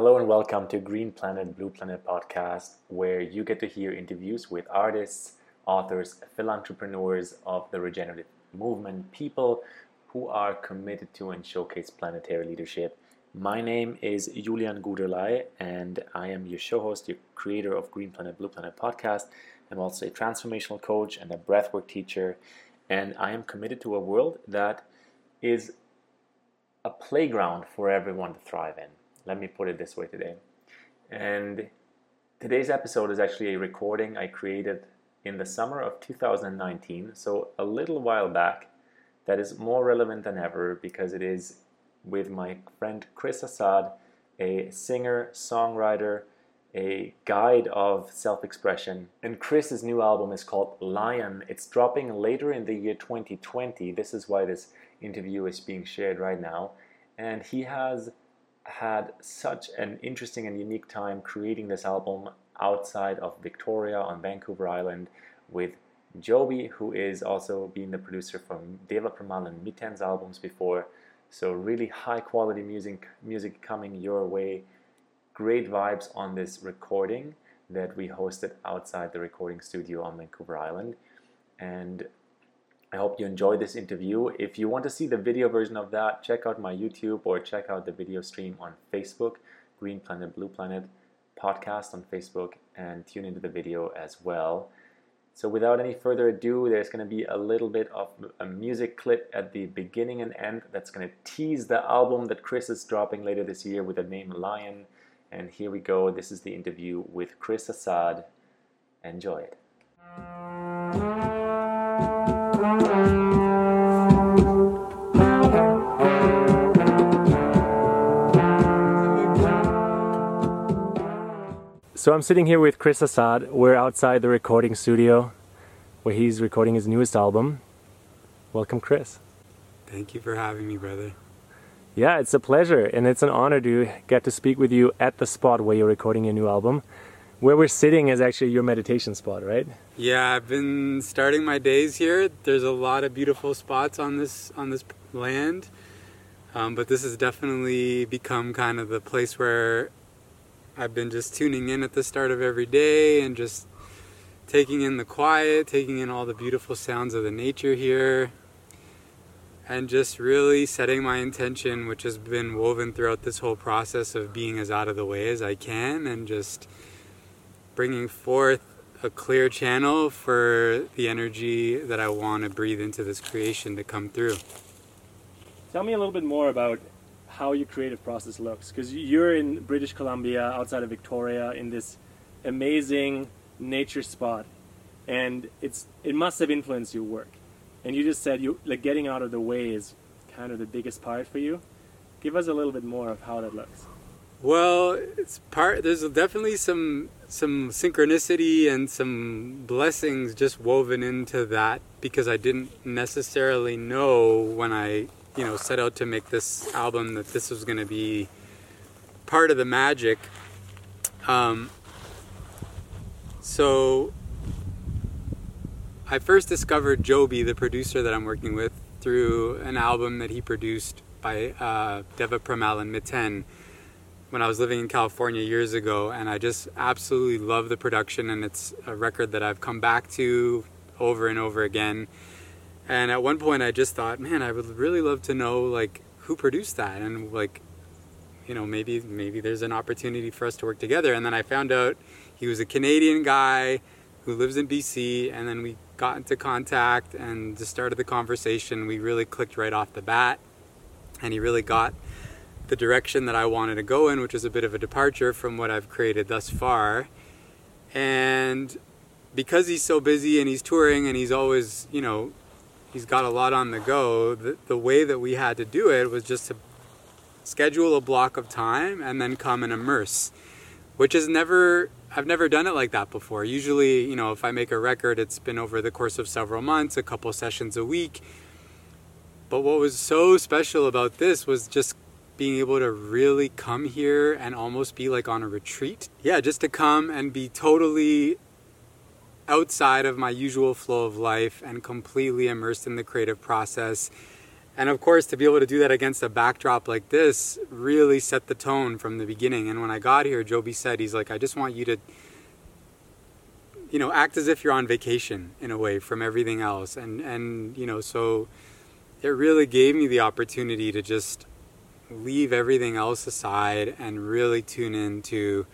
Hello and welcome to Green Planet, Blue Planet podcast, where you get to hear interviews with artists, authors, philanthropreneurs of the regenerative movement, people who are committed to and showcase planetary leadership. My name is Julian Guderlei, and I am your show host, your creator of Green Planet, Blue Planet podcast. I'm also a transformational coach and a breathwork teacher, and I am committed to a world that is a playground for everyone to thrive in. Let me put it this way today. And today's episode is actually a recording I created in the summer of 2019, so a little while back, that is more relevant than ever because it is with my friend Chris Assad, a singer, songwriter, a guide of self expression. And Chris's new album is called Lion. It's dropping later in the year 2020. This is why this interview is being shared right now. And he has had such an interesting and unique time creating this album outside of Victoria on Vancouver Island with Joby, who is also being the producer from Deva Premal and Miten's albums before. So really high quality music music coming your way. Great vibes on this recording that we hosted outside the recording studio on Vancouver Island. And I hope you enjoyed this interview. If you want to see the video version of that, check out my YouTube or check out the video stream on Facebook, Green Planet, Blue Planet podcast on Facebook, and tune into the video as well. So, without any further ado, there's going to be a little bit of a music clip at the beginning and end that's going to tease the album that Chris is dropping later this year with the name Lion. And here we go. This is the interview with Chris Assad. Enjoy it. So I'm sitting here with Chris Assad. We're outside the recording studio where he's recording his newest album. Welcome, Chris. Thank you for having me, brother. Yeah, it's a pleasure and it's an honor to get to speak with you at the spot where you're recording your new album. Where we're sitting is actually your meditation spot, right? Yeah, I've been starting my days here. There's a lot of beautiful spots on this on this land, um, but this has definitely become kind of the place where I've been just tuning in at the start of every day and just taking in the quiet, taking in all the beautiful sounds of the nature here, and just really setting my intention, which has been woven throughout this whole process of being as out of the way as I can and just bringing forth a clear channel for the energy that I want to breathe into this creation to come through. Tell me a little bit more about how your creative process looks. Because you're in British Columbia outside of Victoria in this amazing nature spot. And it's it must have influenced your work. And you just said you like getting out of the way is kind of the biggest part for you. Give us a little bit more of how that looks. Well it's part there's definitely some some synchronicity and some blessings just woven into that because I didn't necessarily know when I you know set out to make this album that this was going to be part of the magic um, so I first discovered Joby, the producer that I'm working with, through an album that he produced by uh, Deva Premal and Miten when I was living in California years ago, and I just absolutely love the production, and it's a record that I've come back to over and over again. And at one point, I just thought, man, I would really love to know like who produced that, and like, you know, maybe maybe there's an opportunity for us to work together. And then I found out he was a Canadian guy who lives in BC, and then we got into contact and just started the conversation. We really clicked right off the bat, and he really got the direction that I wanted to go in, which is a bit of a departure from what I've created thus far. And because he's so busy and he's touring and he's always, you know, he's got a lot on the go, the, the way that we had to do it was just to schedule a block of time and then come and immerse, which is never, I've never done it like that before. Usually, you know, if I make a record, it's been over the course of several months, a couple sessions a week. But what was so special about this was just being able to really come here and almost be like on a retreat. Yeah, just to come and be totally outside of my usual flow of life and completely immersed in the creative process and of course, to be able to do that against a backdrop like this really set the tone from the beginning. And when I got here, Joby said, he's like, I just want you to, you know, act as if you're on vacation in a way from everything else. And, and, you know, so it really gave me the opportunity to just leave everything else aside and really tune into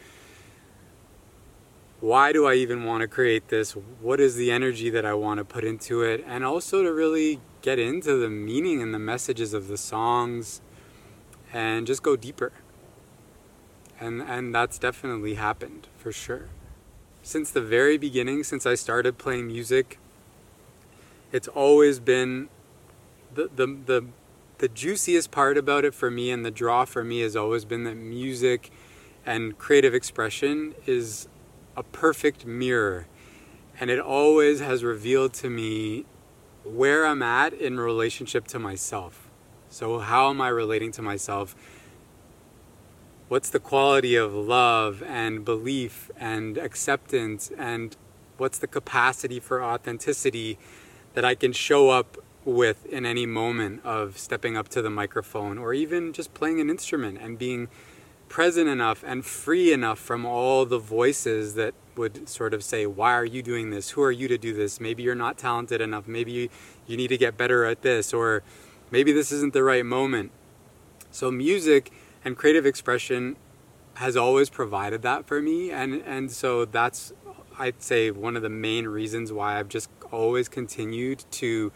why do I even want to create this? What is the energy that I want to put into it? And also to really get into the meaning and the messages of the songs and just go deeper. And and that's definitely happened for sure. Since the very beginning, since I started playing music, it's always been the the the, the juiciest part about it for me and the draw for me has always been that music and creative expression is a perfect mirror. And it always has revealed to me where I'm at in relationship to myself. So, how am I relating to myself? What's the quality of love and belief and acceptance? And what's the capacity for authenticity that I can show up with in any moment of stepping up to the microphone or even just playing an instrument and being present enough and free enough from all the voices that would sort of say, Why are you doing this? Who are you to do this? Maybe you're not talented enough. Maybe you, you need to get better at this, or maybe this isn't the right moment. So, music and creative expression has always provided that for me. And, and so, that's, I'd say, one of the main reasons why I've just always continued to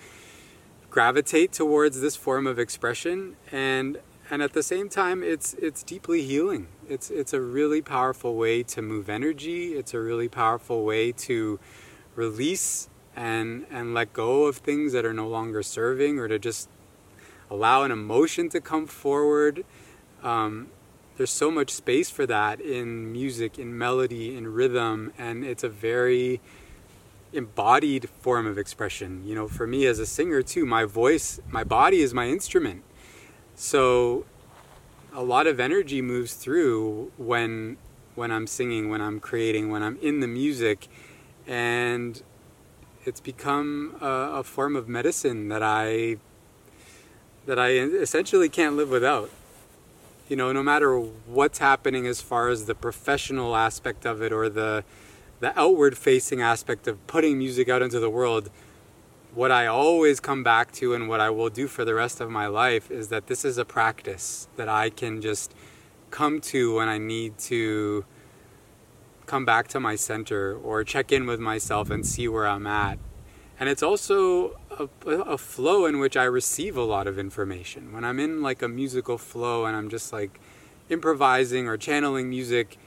gravitate towards this form of expression. And and at the same time it's it's deeply healing. It's it's a really powerful way to move energy. It's a really powerful way to release and and let go of things that are no longer serving or to just allow an emotion to come forward. Um, there's so much space for that in music in melody in rhythm and it's a very embodied form of expression. You know for me as a singer too my voice my body is my instrument so a lot of energy moves through when when I'm singing, when I'm creating, when I'm in the music, and it's become a, a form of medicine that I that I essentially can't live without. You know, no matter what's happening as far as the professional aspect of it or the the outward facing aspect of putting music out into the world, what I always come back to and what I will do for the rest of my life is that this is a practice that I can just come to when I need to come back to my center or check in with myself and see where I'm at. And it's also a, a, flow in which I receive a lot of information. When I'm in like a musical flow and I'm just like improvising or channeling music,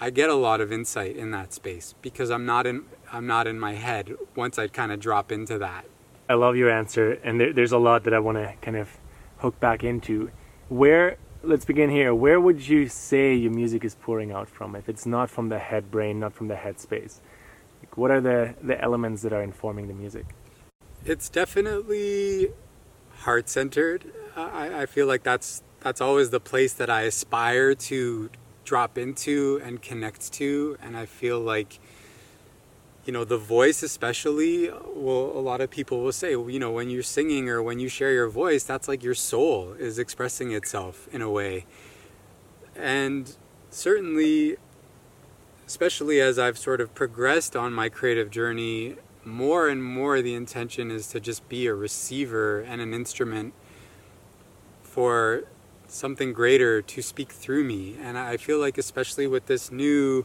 I get a lot of insight in that space because I'm not in I'm not in my head once I kind of drop into that. I love your answer, and there, there's a lot that I want to kind of hook back into. Where, let's begin here. Where would you say your music is pouring out from? If it's not from the head brain, not from the head space, like what are the the elements that are informing the music? It's definitely heart centered. I, I feel like that's that's always the place that I aspire to drop into and connect to, and I feel like you know the voice especially well a lot of people will say you know when you're singing or when you share your voice that's like your soul is expressing itself in a way. And certainly especially as I've sort of progressed on my creative journey more and more the intention is to just be a receiver and an instrument for something greater to speak through me. And I feel like especially with this new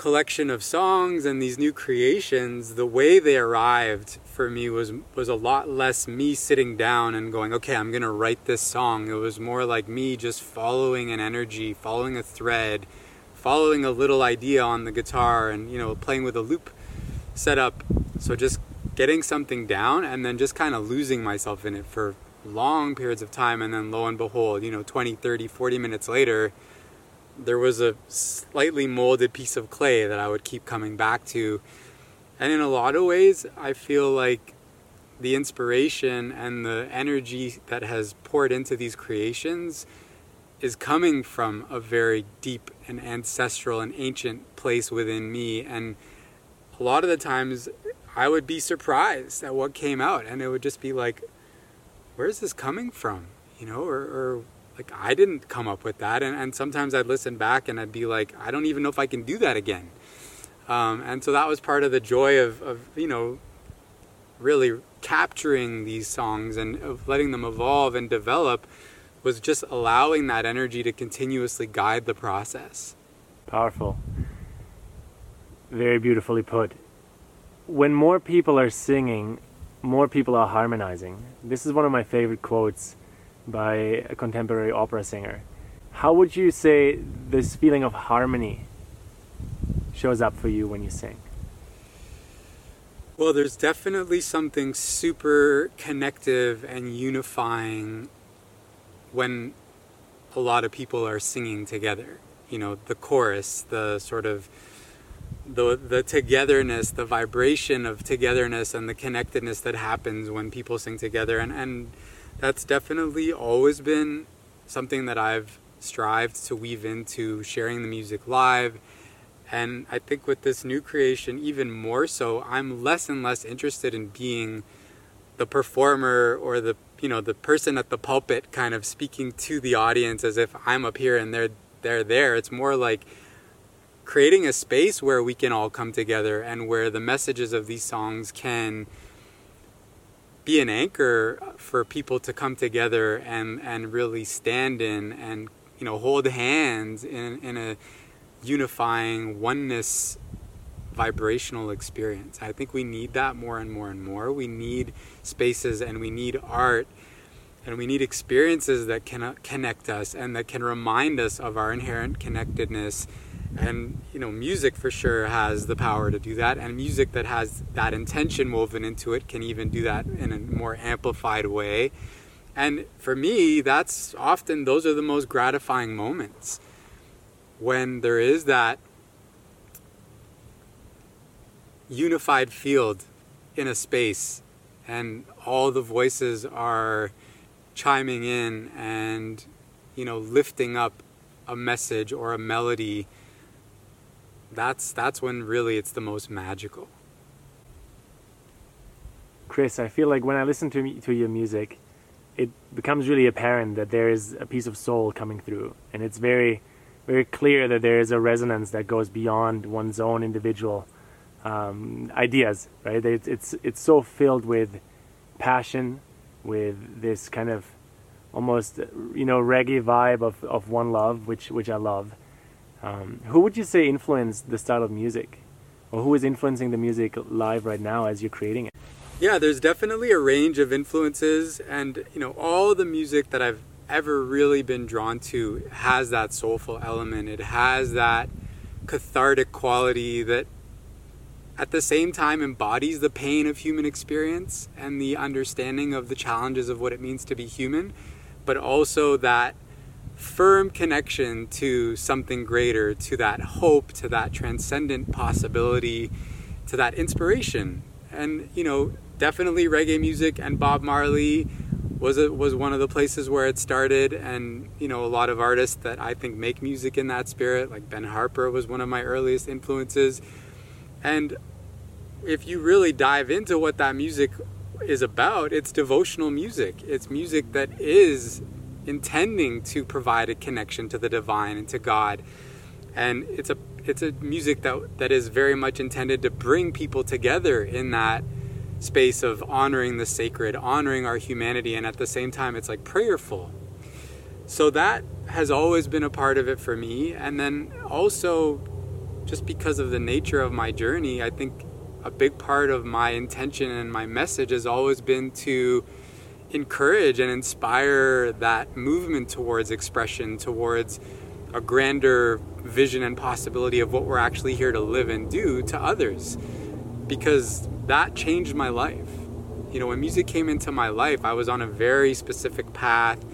collection of songs and these new creations, the way they arrived for me was was a lot less me sitting down and going, okay, I'm gonna write this song. It was more like me just following an energy, following a thread, following a little idea on the guitar, and you know, playing with a loop setup. So just getting something down and then just kind of losing myself in it for long periods of time and then lo and behold you know 20 30 40 minutes later there was a slightly molded piece of clay that I would keep coming back to. And in a lot of ways, I feel like the inspiration and the energy that has poured into these creations is coming from a very deep and ancestral and ancient place within me. And a lot of the times, I would be surprised at what came out, and it would just be like, where's this coming from? You know, or, or like I didn't come up with that. And, and sometimes I'd listen back and I'd be like, I don't even know if I can do that again. Um, and so that was part of the joy of, of, you know, really capturing these songs and of letting them evolve and develop was just allowing that energy to continuously guide the process. Powerful. Very beautifully put. When more people are singing, more people are harmonizing. This is one of my favorite quotes by a contemporary opera singer. How would you say this feeling of harmony shows up for you when you sing? Well, there's definitely something super connective and unifying when a lot of people are singing together. You know, the chorus, the sort of the the togetherness, the vibration of togetherness and the connectedness that happens when people sing together and and that's definitely always been something that I've strived to weave into sharing the music live. And I think with this new creation, even more so, I'm less and less interested in being the performer or the you know the person at the pulpit kind of speaking to the audience as if I'm up here and they're they're there. It's more like creating a space where we can all come together and where the messages of these songs can be an anchor for people to come together and, and really stand in and you know hold hands in, in a unifying oneness vibrational experience. I think we need that more and more and more. We need spaces and we need art and we need experiences that can uh, connect us and that can remind us of our inherent connectedness and you know music for sure has the power to do that and music that has that intention woven into it can even do that in a more amplified way. And for me that's often those are the most gratifying moments when there is that unified field in a space and all the voices are chiming in and you know lifting up a message or a melody that's that's when really it's the most magical. Chris, I feel like when I listen to to your music, it becomes really apparent that there is a piece of soul coming through, and it's very, very clear that there is a resonance that goes beyond one's own individual um, ideas. Right? It's it's it's so filled with passion, with this kind of almost you know reggae vibe of, of one love, which which I love. Um, who would you say influenced the style of music, or who is influencing the music live right now as you're creating it? Yeah, there's definitely a range of influences, and you know, all the music that I've ever really been drawn to has that soulful element. It has that cathartic quality that at the same time embodies the pain of human experience and the understanding of the challenges of what it means to be human, but also that firm connection to something greater, to that hope, to that transcendent possibility, to that inspiration. And, you know, definitely reggae music and Bob Marley was a, was one of the places where it started. And you know a lot of artists that I think make music in that spirit like Ben Harper was one of my earliest influences. And if you really dive into what that music is about it's devotional music. It's music that is intending to provide a connection to the divine and to God. And it's a it's a music that that is very much intended to bring people together in that space of honoring the sacred, honoring our humanity, and at the same time it's like prayerful. So that has always been a part of it for me. And then also just because of the nature of my journey, I think a big part of my intention and my message has always been to encourage and inspire that movement towards expression, towards a grander vision and possibility of what we're actually here to live and do to others. Because that changed my life. You know, when music came into my life, I was on a very specific path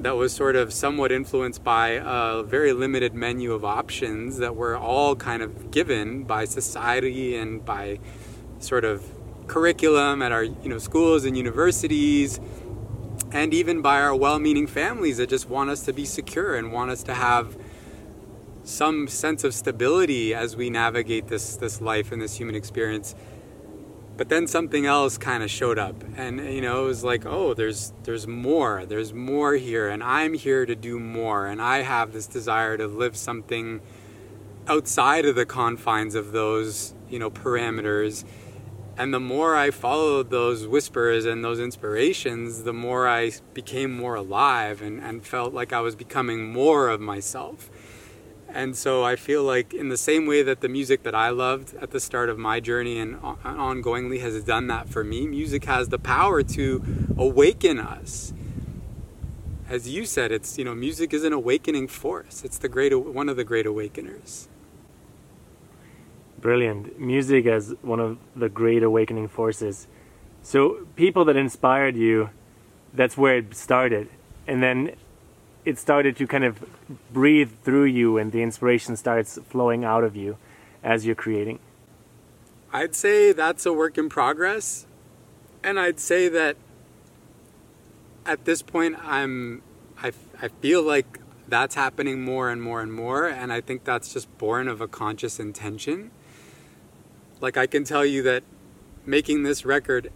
that was sort of somewhat influenced by a very limited menu of options that were all kind of given by society and by sort of curriculum at our you know schools and universities and even by our well-meaning families that just want us to be secure and want us to have some sense of stability as we navigate this this life and this human experience. But then something else kind of showed up and you know it was like oh there's there's more there's more here and i'm here to do more and i have this desire to live something outside of the confines of those you know parameters and the more i followed those whispers and those inspirations the more i became more alive and, and felt like i was becoming more of myself and so I feel like, in the same way that the music that I loved at the start of my journey and ongoingly has done that for me, music has the power to awaken us. As you said, it's you know, music is an awakening force. It's the great one of the great awakeners. Brilliant. Music as one of the great awakening forces. So people that inspired you, that's where it started. And then it started to kind of breathe through you and the inspiration starts flowing out of you as you're creating? I'd say that's a work in progress. And I'd say that at this point I'm I, I feel like that's happening more and more and more and I think that's just born of a conscious intention. Like I can tell you that making this record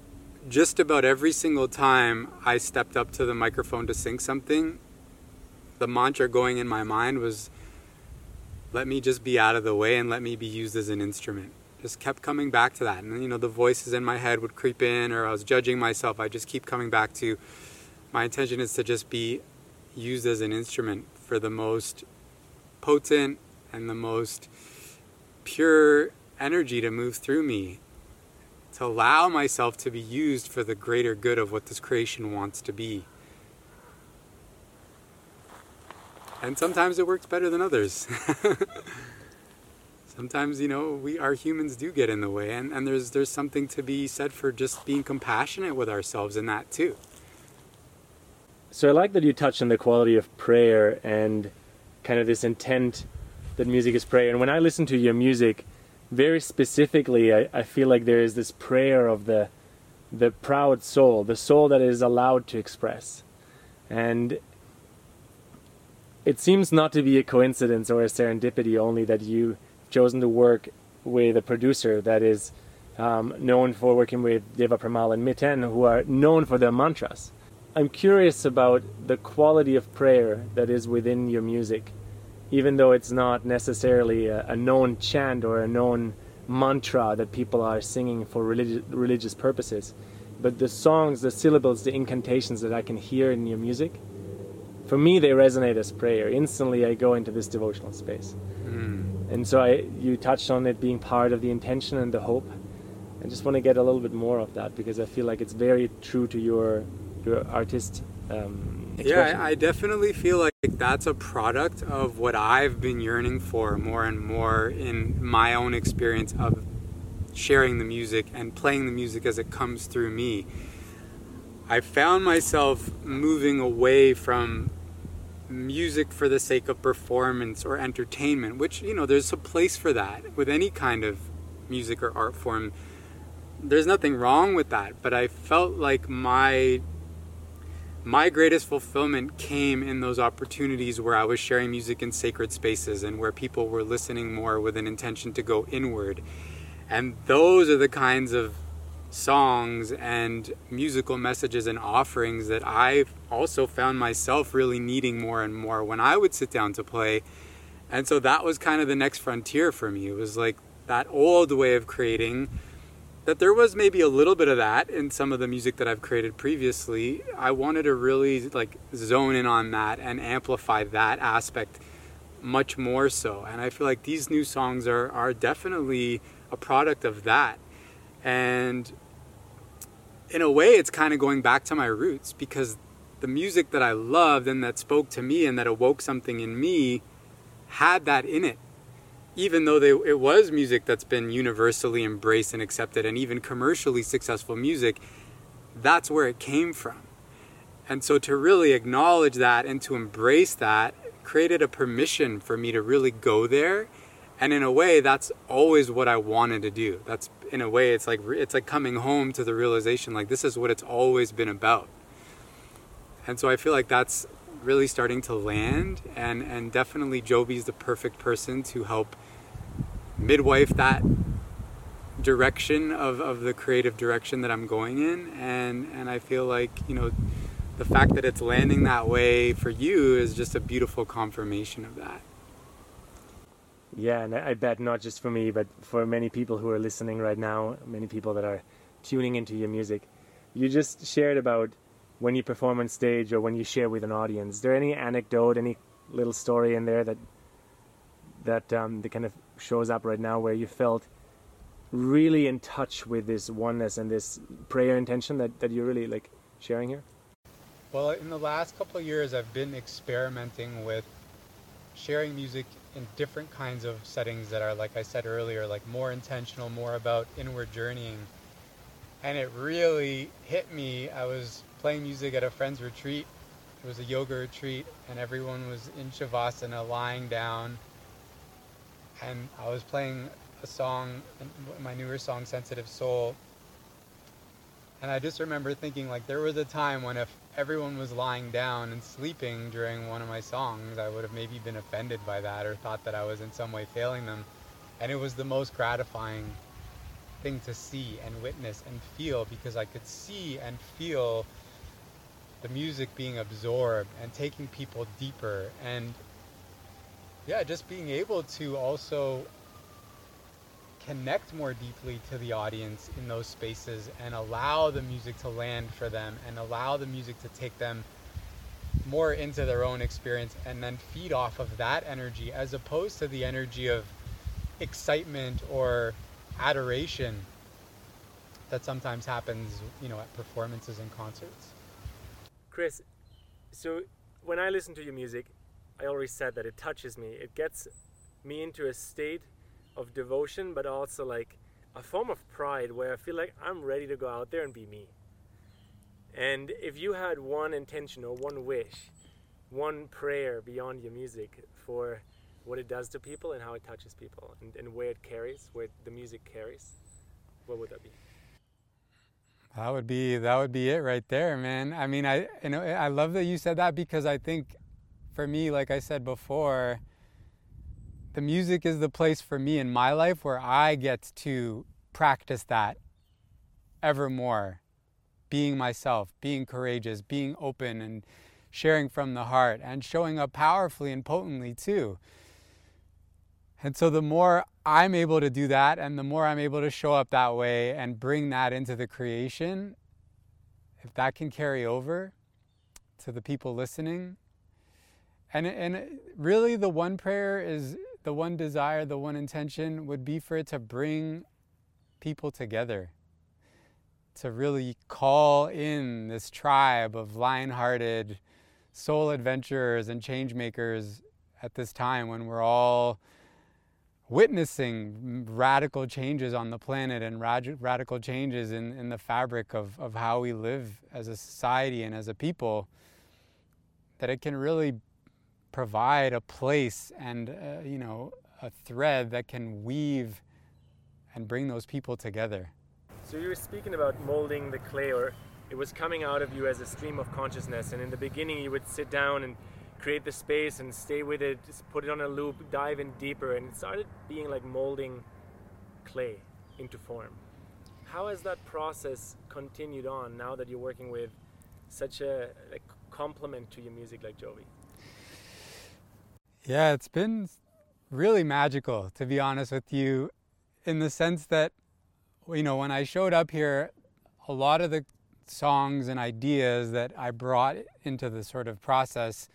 just about every single time I stepped up to the microphone to sing something, the mantra going in my mind was let me just be out of the way and let me be used as an instrument. Just kept coming back to that. And, you know, the voices in my head would creep in or I was judging myself. I just keep coming back to my intention is to just be used as an instrument for the most potent and the most pure energy to move through me. To allow myself to be used for the greater good of what this creation wants to be. and sometimes it works better than others. sometimes you know we our humans do get in the way and, and there's there's something to be said for just being compassionate with ourselves in that too so i like that you touched on the quality of prayer and kind of this intent that music is prayer and when i listen to your music very specifically i, I feel like there is this prayer of the the proud soul the soul that is allowed to express and it seems not to be a coincidence or a serendipity only that you've chosen to work with a producer that is um, known for working with Deva Premal and Miten, who are known for their mantras. I'm curious about the quality of prayer that is within your music, even though it's not necessarily a, a known chant or a known mantra that people are singing for religi- religious purposes. But the songs, the syllables, the incantations that I can hear in your music, for me they resonate as prayer instantly i go into this devotional space mm. and so i you touched on it being part of the intention and the hope i just want to get a little bit more of that because i feel like it's very true to your your artist um, yeah I, I definitely feel like that's a product of what i've been yearning for more and more in my own experience of sharing the music and playing the music as it comes through me I found myself moving away from music for the sake of performance or entertainment, which, you know, there's a place for that with any kind of music or art form. There's nothing wrong with that, but I felt like my my greatest fulfillment came in those opportunities where I was sharing music in sacred spaces and where people were listening more with an intention to go inward. And those are the kinds of songs and musical messages and offerings that I've also found myself really needing more and more when I would sit down to play. And so that was kind of the next frontier for me. It was like that old way of creating that there was maybe a little bit of that in some of the music that I've created previously. I wanted to really like zone in on that and amplify that aspect much more so. And I feel like these new songs are are definitely a product of that. And in a way, it's kind of going back to my roots because the music that I loved and that spoke to me and that awoke something in me had that in it. Even though they, it was music that's been universally embraced and accepted, and even commercially successful music, that's where it came from. And so to really acknowledge that and to embrace that created a permission for me to really go there. And in a way, that's always what I wanted to do. That's in a way it's like it's like coming home to the realization like this is what it's always been about and so i feel like that's really starting to land and and definitely Joby's the perfect person to help midwife that direction of, of the creative direction that I'm going in. And and I feel like you know the fact that it's landing that way for you is just a beautiful confirmation of that. Yeah and I bet not just for me but for many people who are listening right now many people that are tuning into your music. You just shared about when you perform on stage or when you share with an audience is there any anecdote any little story in there that that um, that kind of shows up right now where you felt really in touch with this oneness and this prayer intention that, that you're really like sharing here? Well, in the last couple of years, I've been experimenting with sharing music in different kinds of settings that are, like I said earlier, like more intentional, more about inward journeying. And it really hit me. I was playing music at a friend's retreat. It was a yoga retreat, and everyone was in Shavasana, lying down. And I was playing a song, my newer song, Sensitive Soul. And I just remember thinking, like, there was a time when if everyone was lying down and sleeping during one of my songs, I would have maybe been offended by that or thought that I was in some way failing them. And it was the most gratifying thing to see and witness and feel because I could see and feel the music being absorbed and taking people deeper and yeah, just being able to also connect more deeply to the audience in those spaces and allow the music to land for them and allow the music to take them more into their own experience and then feed off of that energy as opposed to the energy of excitement or adoration that sometimes happens, you know, at performances and concerts. Chris, so when I listen to your music, I already said that it touches me. It gets me into a state of devotion, but also like a form of pride where I feel like I'm ready to go out there and be me. And if you had one intention or one wish, one prayer beyond your music for what it does to people and how it touches people and, and where it carries, where the music carries, what would that be? That would be that would be it right there, man. I mean, I you know I love that you said that because I think for me, like I said before, the music is the place for me in my life where I get to practice that ever more. Being myself, being courageous, being open, and sharing from the heart, and showing up powerfully and potently too. And so, the more I'm able to do that, and the more I'm able to show up that way and bring that into the creation, if that can carry over to the people listening, and, and really, the one prayer is the one desire, the one intention would be for it to bring people together, to really call in this tribe of lion hearted soul adventurers and change makers at this time when we're all witnessing radical changes on the planet and rad- radical changes in, in the fabric of, of how we live as a society and as a people, that it can really provide a place and uh, you know a thread that can weave and bring those people together. So you were speaking about molding the clay, or it was coming out of you as a stream of consciousness. And in the beginning, you would sit down and create the space and stay with it, just put it on a loop, dive in deeper, and it started being like molding clay into form. How has that process continued on now that you're working with such a like, complement to your music like Joby? Yeah, it's been really magical, to be honest with you, in the sense that, you know, when I showed up here, a lot of the songs and ideas that I brought into the sort of process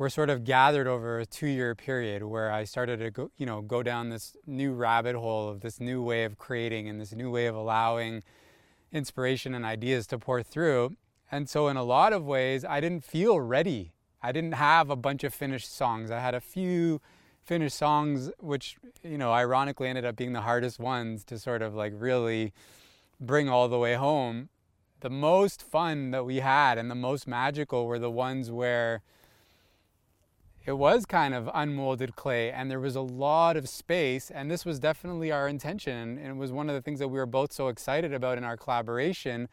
were sort of gathered over a two-year period where I started to go, you know, go down this new rabbit hole of this new way of creating and this new way of allowing inspiration and ideas to pour through. And so in a lot of ways, I didn't feel ready I didn't have a bunch of finished songs. I had a few finished songs, which, you know, ironically ended up being the hardest ones to sort of like really bring all the way home. The most fun that we had and the most magical were the ones where it was kind of unmolded clay and there was a lot of space and this was definitely our intention and it was one of the things that we were both so excited about in our collaboration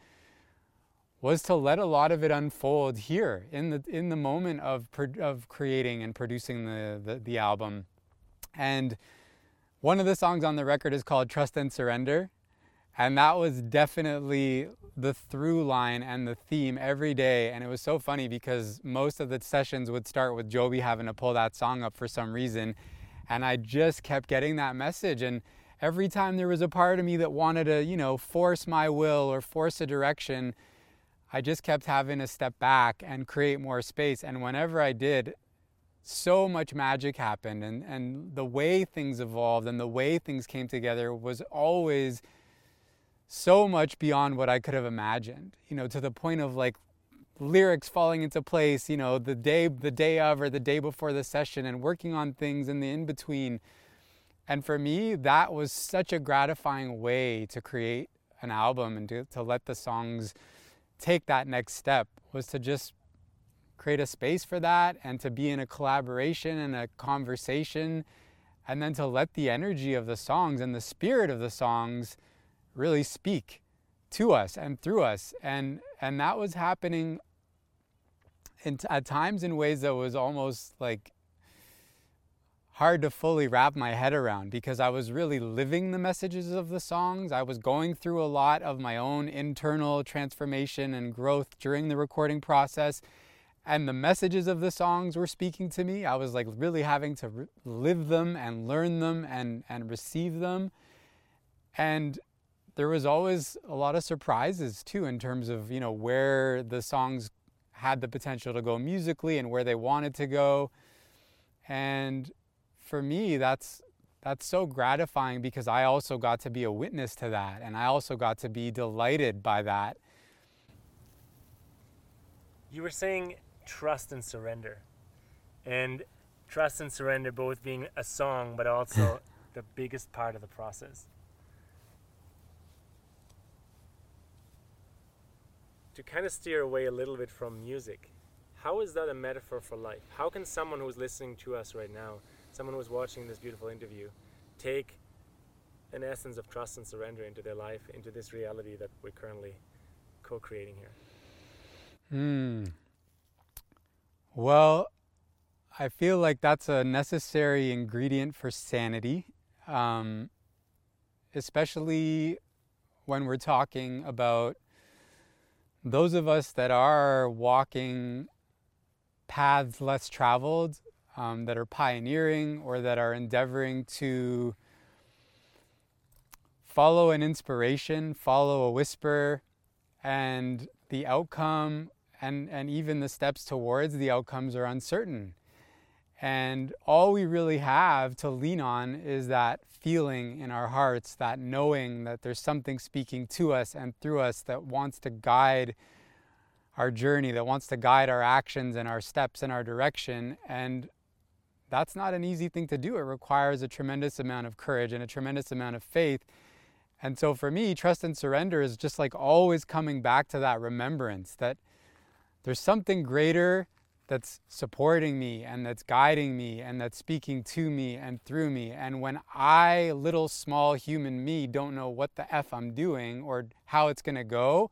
was to let a lot of it unfold here in the in the moment of of creating and producing the, the, the album and one of the songs on the record is called Trust and Surrender. And that was definitely the through line and the theme every day. And it was so funny because most of the sessions would start with Joby having to pull that song up for some reason. And I just kept getting that message. And every time there was a part of me that wanted to, you know, force my will or force a direction, I just kept having to step back and create more space. And whenever I did, so much magic happened. And, and the way things evolved and the way things came together was always so much beyond what I could have imagined, you know, to the point of like lyrics falling into place, you know, the day the day of or the day before the session and working on things in the in between. And for me, that was such a gratifying way to create an album and to, to let the songs take that next step was to just create a space for that and to be in a collaboration and a conversation and then to let the energy of the songs and the spirit of the songs really speak to us and through us. And, and that was happening in, at times in ways that was almost like hard to fully wrap my head around because I was really living the messages of the songs. I was going through a lot of my own internal transformation and growth during the recording process. And the messages of the songs were speaking to me. I was like really having to re- live them and learn them and, and receive them. And there was always a lot of surprises too in terms of you know where the songs had the potential to go musically and where they wanted to go. And for me that's that's so gratifying because I also got to be a witness to that and I also got to be delighted by that. You were saying trust and surrender and trust and surrender both being a song but also the biggest part of the process to kind of steer away a little bit from music, how is that a metaphor for life? How can someone who's listening to us right now, someone who's watching this beautiful interview, take an essence of trust and surrender into their life, into this reality that we're currently co creating here? Hmm. Well, I feel like that's a necessary ingredient for sanity, um, especially when we're talking about those of us that are walking paths less traveled, um, that are pioneering or that are endeavoring to follow an inspiration, follow a whisper, and the outcome and, and even the steps towards the outcomes are uncertain. And all we really have to lean on is that feeling in our hearts, that knowing that there's something speaking to us and through us that wants to guide our journey, that wants to guide our actions and our steps and our direction. And that's not an easy thing to do. It requires a tremendous amount of courage and a tremendous amount of faith. And so for me, trust and surrender is just like always coming back to that remembrance that there's something greater that's supporting me and that's guiding me and that's speaking to me and through me. And when I, little small human me, don't know what the F I'm doing or how it's going to go,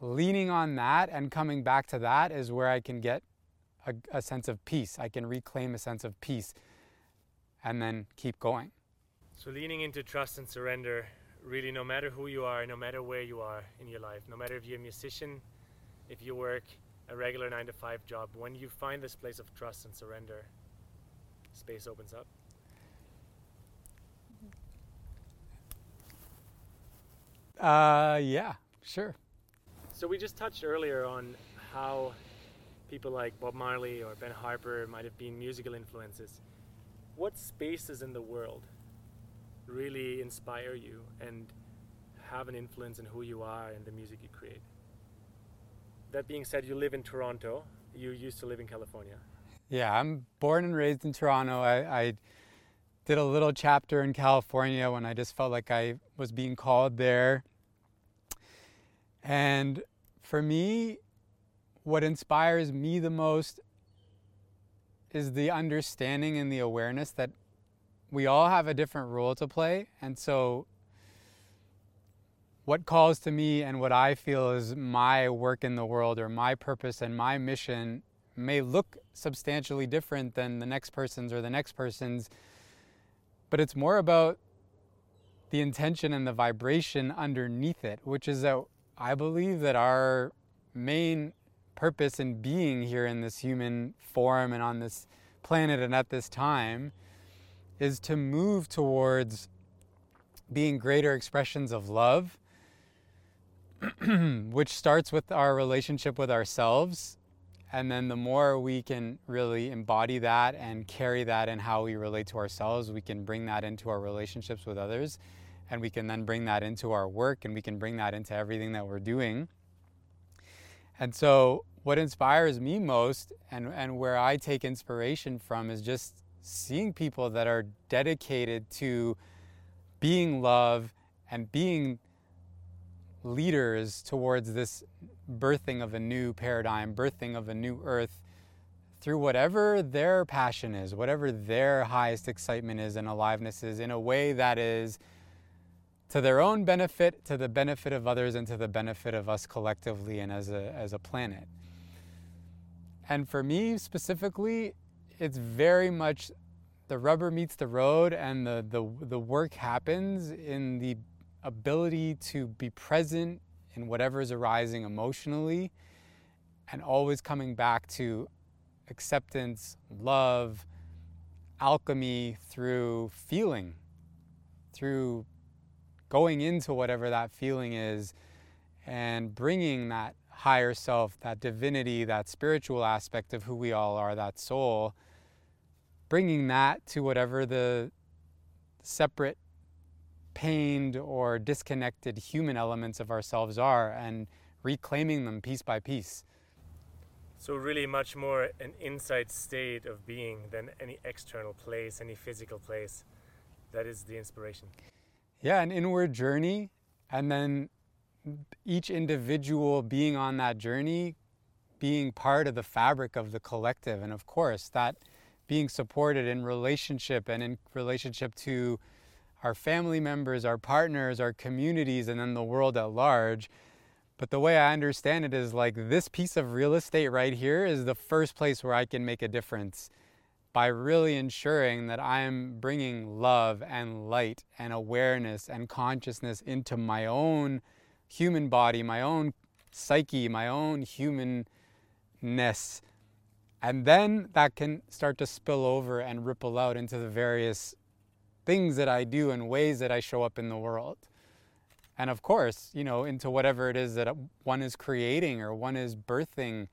leaning on that and coming back to that is where I can get a, a, sense of peace. I can reclaim a sense of peace and then keep going. So, leaning into trust and surrender, really, no matter who you are, no matter where you are in your life, no matter if you're a musician, if you work a regular nine to five job, when you find this place of trust and surrender, space opens up. Uh, yeah, sure. So we just touched earlier on how people like Bob Marley or Ben Harper might have been musical influences. What spaces in the world really inspire you and have an influence in who you are and the music you create? That being said, you live in Toronto. You used to live in California. Yeah, I'm born and raised in Toronto. I, I did a little chapter in California when I just felt like I was being called there. And for me, what inspires me the most is the understanding and the awareness that we all have a different role to play. And so what calls to me and what I feel is my work in the world or my purpose and my mission may look substantially different than the next person's or the next person's. but it's more about the intention and the vibration underneath it, which is that I believe that our main purpose in being here in this human form and on this planet and at this time is to move towards being greater expressions of love, which starts with our relationship with ourselves. And then the more we can really embody that and carry that in how we relate to ourselves, we can bring that into our relationships with others. And we can then bring that into our work and we can bring that into everything that we're doing. And so, what inspires me most and, and where I take inspiration from is just seeing people that are dedicated to being love and being leaders towards this birthing of a new paradigm, birthing of a new earth through whatever their passion is, whatever their highest excitement is and aliveness is, in a way that is to their own benefit, to the benefit of others, and to the benefit of us collectively and as a, as a planet. And for me specifically, it's very much the rubber meets the road and the, the, the work happens in the ability to be present in whatever is arising emotionally and always coming back to acceptance, love, alchemy through feeling, through going into whatever that feeling is and bringing that higher self, that divinity, that spiritual aspect of who we all are, that soul, bringing that to whatever the separate, pained, or disconnected human elements of ourselves are and reclaiming them piece by piece. So, really, much more an inside state of being than any external place, any physical place. That is the inspiration. Yeah, an inward journey, and then each individual being on that journey, being part of the fabric of the collective. And of course, that being supported in relationship and in relationship to our family members, our partners, our communities, and then the world at large. But the way I understand it is like this piece of real estate right here is the first place where I can make a difference by really ensuring that I'm bringing love and light and awareness and consciousness into my own human body, my own psyche, my own humanness and then that can start to spill over and ripple out into the various things that I do and ways that I show up in the world. And of course, you know, into whatever it is that one is creating or one is birthing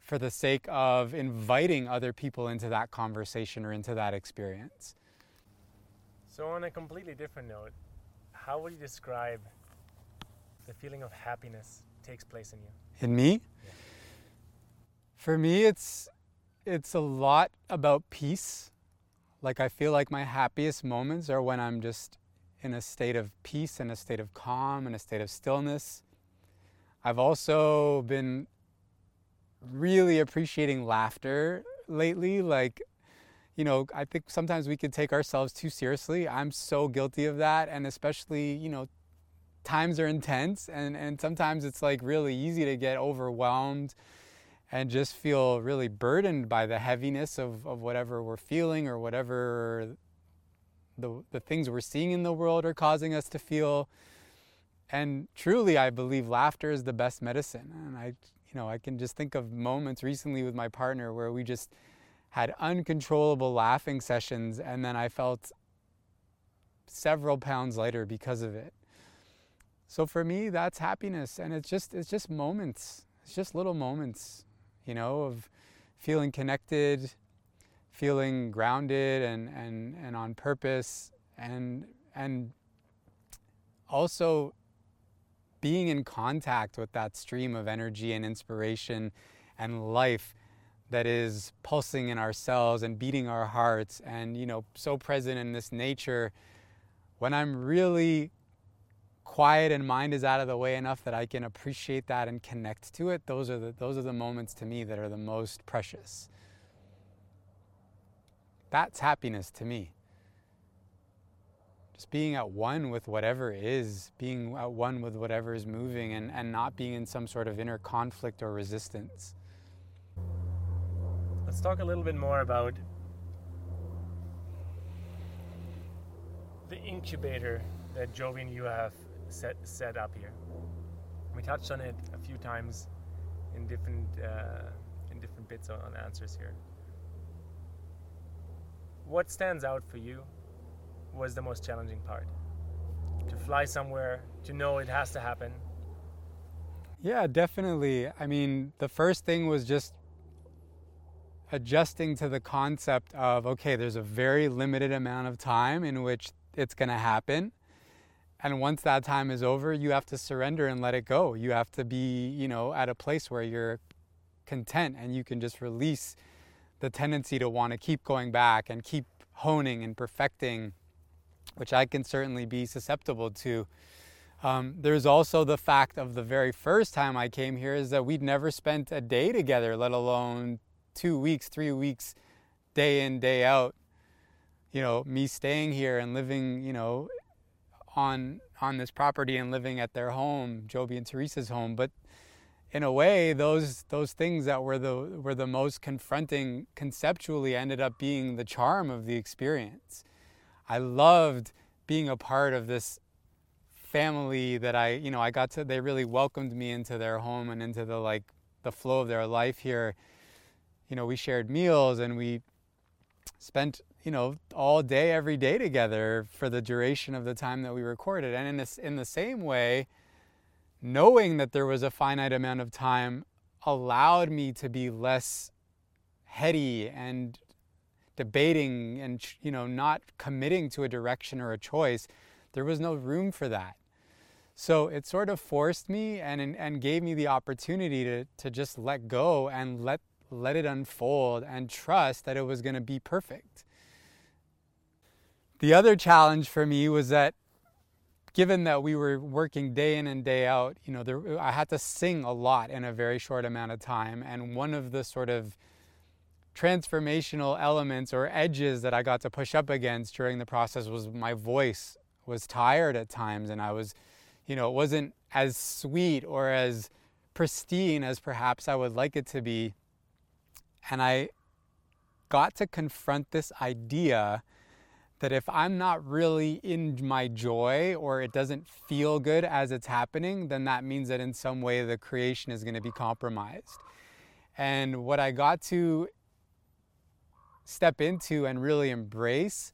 for the sake of inviting other people into that conversation or into that experience. So, on a completely different note, how would you describe the feeling of happiness takes place in you? In me? Yeah. For me, it's it's a lot about peace. Like I feel like my happiest moments are when I'm just in a state of peace and a state of calm and a state of stillness. I've also been really appreciating laughter lately. Like, you know, I think sometimes we can take ourselves too seriously. I'm so guilty of that. And especially, you know, times are intense and, and sometimes it's like really easy to get overwhelmed and just feel really burdened by the heaviness of, of whatever we're feeling or whatever the, the things we're seeing in the world are causing us to feel. And truly, I believe laughter is the best medicine. And I, you know, I can just think of moments recently with my partner where we just had uncontrollable laughing sessions, and then I felt several pounds lighter because of it. So for me, that's happiness, and it's just it's just moments. It's just little moments you know, of feeling connected, feeling grounded and, and, and on purpose, and, and also being in contact with that stream of energy and inspiration and life that is pulsing in our cells and beating our hearts and you know so present in this nature. When i'm really quiet and mind is out of the way enough that I can appreciate that and connect to it, those are the, those are the moments to me that are the most precious. That's happiness to me. Just being at one with whatever is, being at one with whatever is moving, and, and not being in some sort of inner conflict or resistance. Let's talk a little bit more about the incubator that Joby and you have set set up here. We touched on it a few times in different uh, in different bits on, on answers here. What stands out for you was the most challenging part? To fly somewhere, to know it has to happen. Yeah, definitely. I mean, the first thing was just adjusting to the concept of okay, there's a very limited amount of time in which it's going to happen. And once that time is over, you have to surrender and let it go. You have to be, you know, at a place where you're content and you can just release the tendency to want to keep going back and keep honing and perfecting, which I can certainly be susceptible to. Um, there's also the fact of the very first time I came here is that we'd never spent a day together, let alone two weeks, three weeks, day in, day out. You know, me staying here and living, you know, on on this property and living at their home, Joby and Teresa's home. But in a way, those those things that were the were the most confronting conceptually ended up being the charm of the experience. I loved being a part of this family that I, you know, I got to they really welcomed me into their home and into the like the flow of their life here. You know, we shared meals and we spent, you know, all day every day together for the duration of the time that we recorded. And in this in the same way, knowing that there was a finite amount of time allowed me to be less heady and debating and you know not committing to a direction or a choice there was no room for that so it sort of forced me and and gave me the opportunity to to just let go and let let it unfold and trust that it was going to be perfect the other challenge for me was that given that we were working day in and day out, you know, there, I had to sing a lot in a very short amount of time. And one of the sort of transformational elements or edges that I got to push up against during the process was my voice was tired at times and I was, you know, it wasn't as sweet or as pristine as perhaps I would like it to be. And I got to confront this idea that if I'm not really in my joy or it doesn't feel good as it's happening, then that means that in some way the creation is going to be compromised. And what I got to step into and really embrace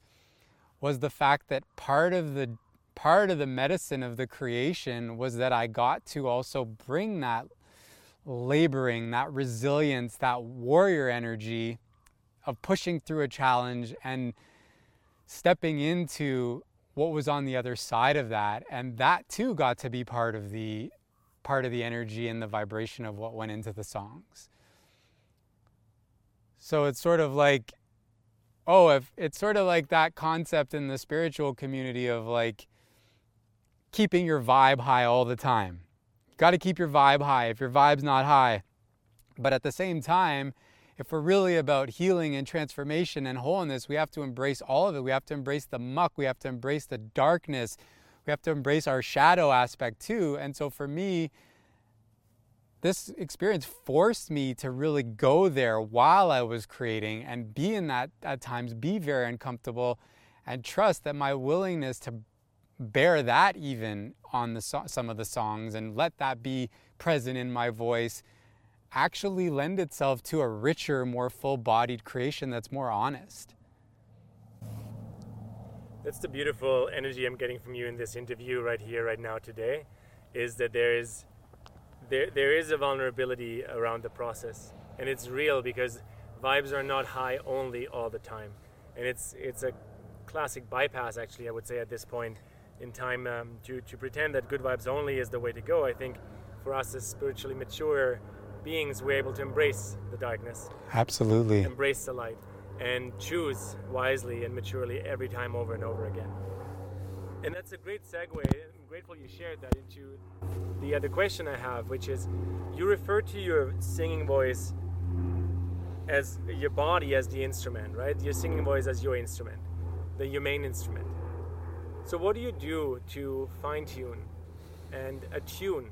was the fact that part of the part of the medicine of the creation was that I got to also bring that laboring, that resilience, that warrior energy of pushing through a challenge and stepping into what was on the other side of that. And that too got to be part of the part of the energy and the vibration of what went into the songs. So it's sort of like oh if it's sort of like that concept in the spiritual community of like keeping your vibe high all the time. Got to keep your vibe high. If your vibe's not high but at the same time if we're really about healing and transformation and wholeness, we have to embrace all of it. We have to embrace the muck, we have to embrace the darkness, we have to embrace our shadow aspect too. And so for me, this experience forced me to really go there while I was creating and be in that at times, be very uncomfortable, and trust that my willingness to bear that even on the so- some of the songs and let that be present in my voice actually lend itself to a richer, more full bodied creation that's more honest. That's the beautiful energy I'm getting from you in this interview right here, right now, today, is that there is there, there is a vulnerability around the process. And it's real because vibes are not high only all the time. And it's it's a classic bypass actually i would say at this point in time um, to, to pretend that good vibes only is the way to go. I think for us as spiritually mature beings, we're able to embrace the darkness. Absolutely. Embrace the light and choose wisely and maturely every time over and over again. And that's a great segue. I'm grateful you shared that into the other question I have, which is you refer to your singing voice as your body as the instrument, right? Your singing voice as your instrument, the your main instrument. So what do you do to fine tune and attune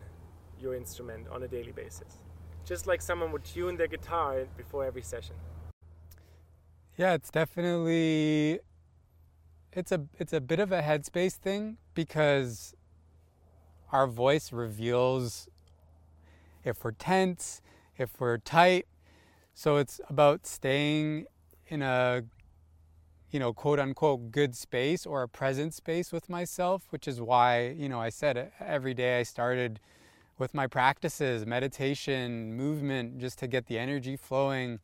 your instrument on a daily basis? Just like someone would tune their guitar before every session. Yeah, it's definitely it's a it's a bit of a headspace thing because our voice reveals if we're tense, if we're tight. So it's about staying in a you know, quote unquote good space or a present space with myself, which is why, you know, I said uh, every day I started with my practices, meditation, movement, just to get the energy flowing.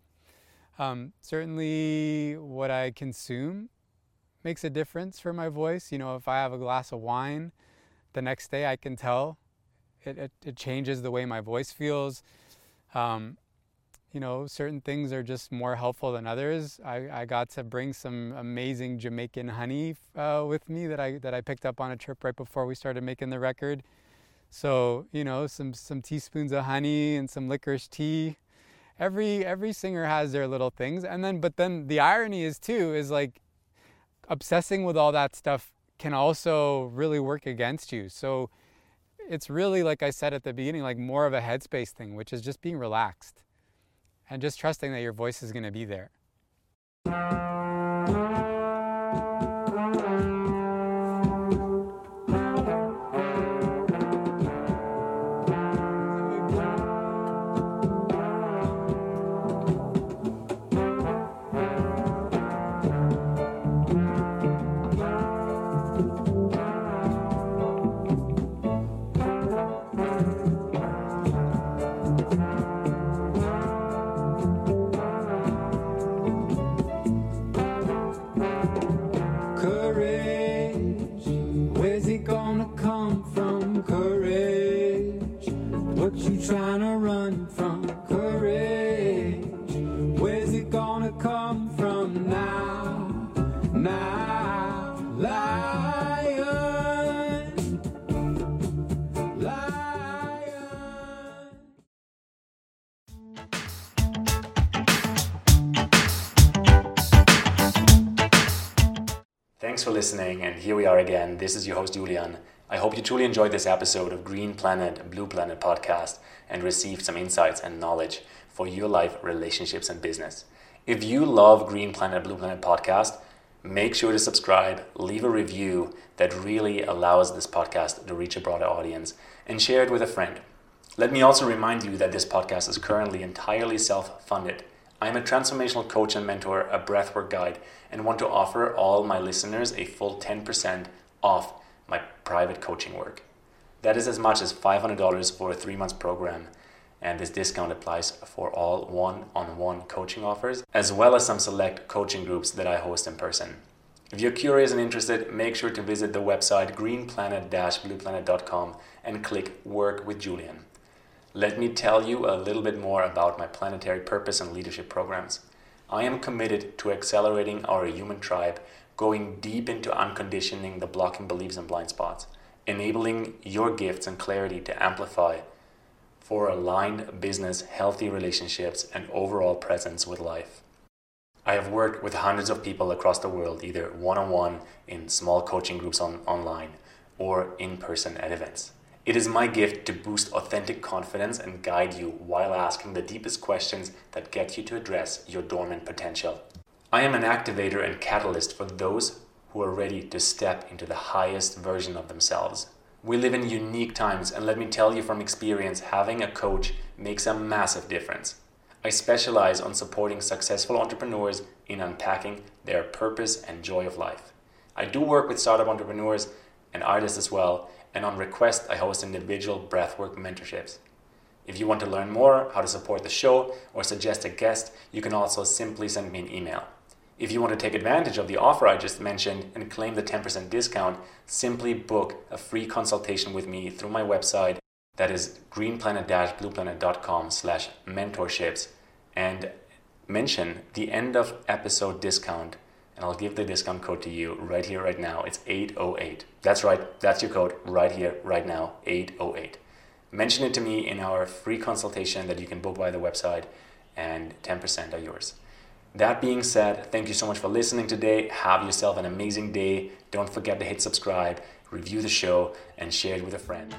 Um, certainly, what I consume makes a difference for my voice. You know, if I have a glass of wine, the next day I can tell it, it, it changes the way my voice feels. Um, you know, certain things are just more helpful than others. I, I got to bring some amazing Jamaican honey uh, with me that I that I picked up on a trip right before we started making the record. So you know, some some teaspoons of honey and some licorice tea. Every every singer has their little things, and then but then the irony is too is like obsessing with all that stuff can also really work against you. So it's really like I said at the beginning, like more of a headspace thing, which is just being relaxed and just trusting that your voice is going to be there. Thanks for listening, and here we are again. This is your host, Julian. I hope you truly enjoyed this episode of Green Planet, Blue Planet podcast and received some insights and knowledge for your life, relationships, and business. If you love Green Planet, Blue Planet podcast, make sure to subscribe, leave a review that really allows this podcast to reach a broader audience, and share it with a friend. Let me also remind you that this podcast is currently entirely self funded. I am a transformational coach and mentor, a breathwork guide, and want to offer all my listeners a full 10% off my private coaching work. That is as much as $500 for a three month program, and this discount applies for all one on one coaching offers, as well as some select coaching groups that I host in person. If you're curious and interested, make sure to visit the website greenplanet blueplanet.com and click Work with Julian. Let me tell you a little bit more about my planetary purpose and leadership programs. I am committed to accelerating our human tribe, going deep into unconditioning the blocking beliefs and blind spots, enabling your gifts and clarity to amplify for aligned business, healthy relationships, and overall presence with life. I have worked with hundreds of people across the world, either one on one in small coaching groups on, online or in person at events. It is my gift to boost authentic confidence and guide you while asking the deepest questions that get you to address your dormant potential. I am an activator and catalyst for those who are ready to step into the highest version of themselves. We live in unique times, and let me tell you from experience, having a coach makes a massive difference. I specialize on supporting successful entrepreneurs in unpacking their purpose and joy of life. I do work with startup entrepreneurs and artists as well, and on request, I host individual breathwork mentorships. If you want to learn more how to support the show or suggest a guest, you can also simply send me an email. If you want to take advantage of the offer I just mentioned and claim the 10% discount, simply book a free consultation with me through my website that is greenplanet-blueplanet.com slash mentorships and mention the end of episode discount and I'll give the discount code to you right here, right now. It's 808. That's right, that's your code right here, right now, 808. Mention it to me in our free consultation that you can book by the website, and 10% are yours. That being said, thank you so much for listening today. Have yourself an amazing day. Don't forget to hit subscribe, review the show, and share it with a friend.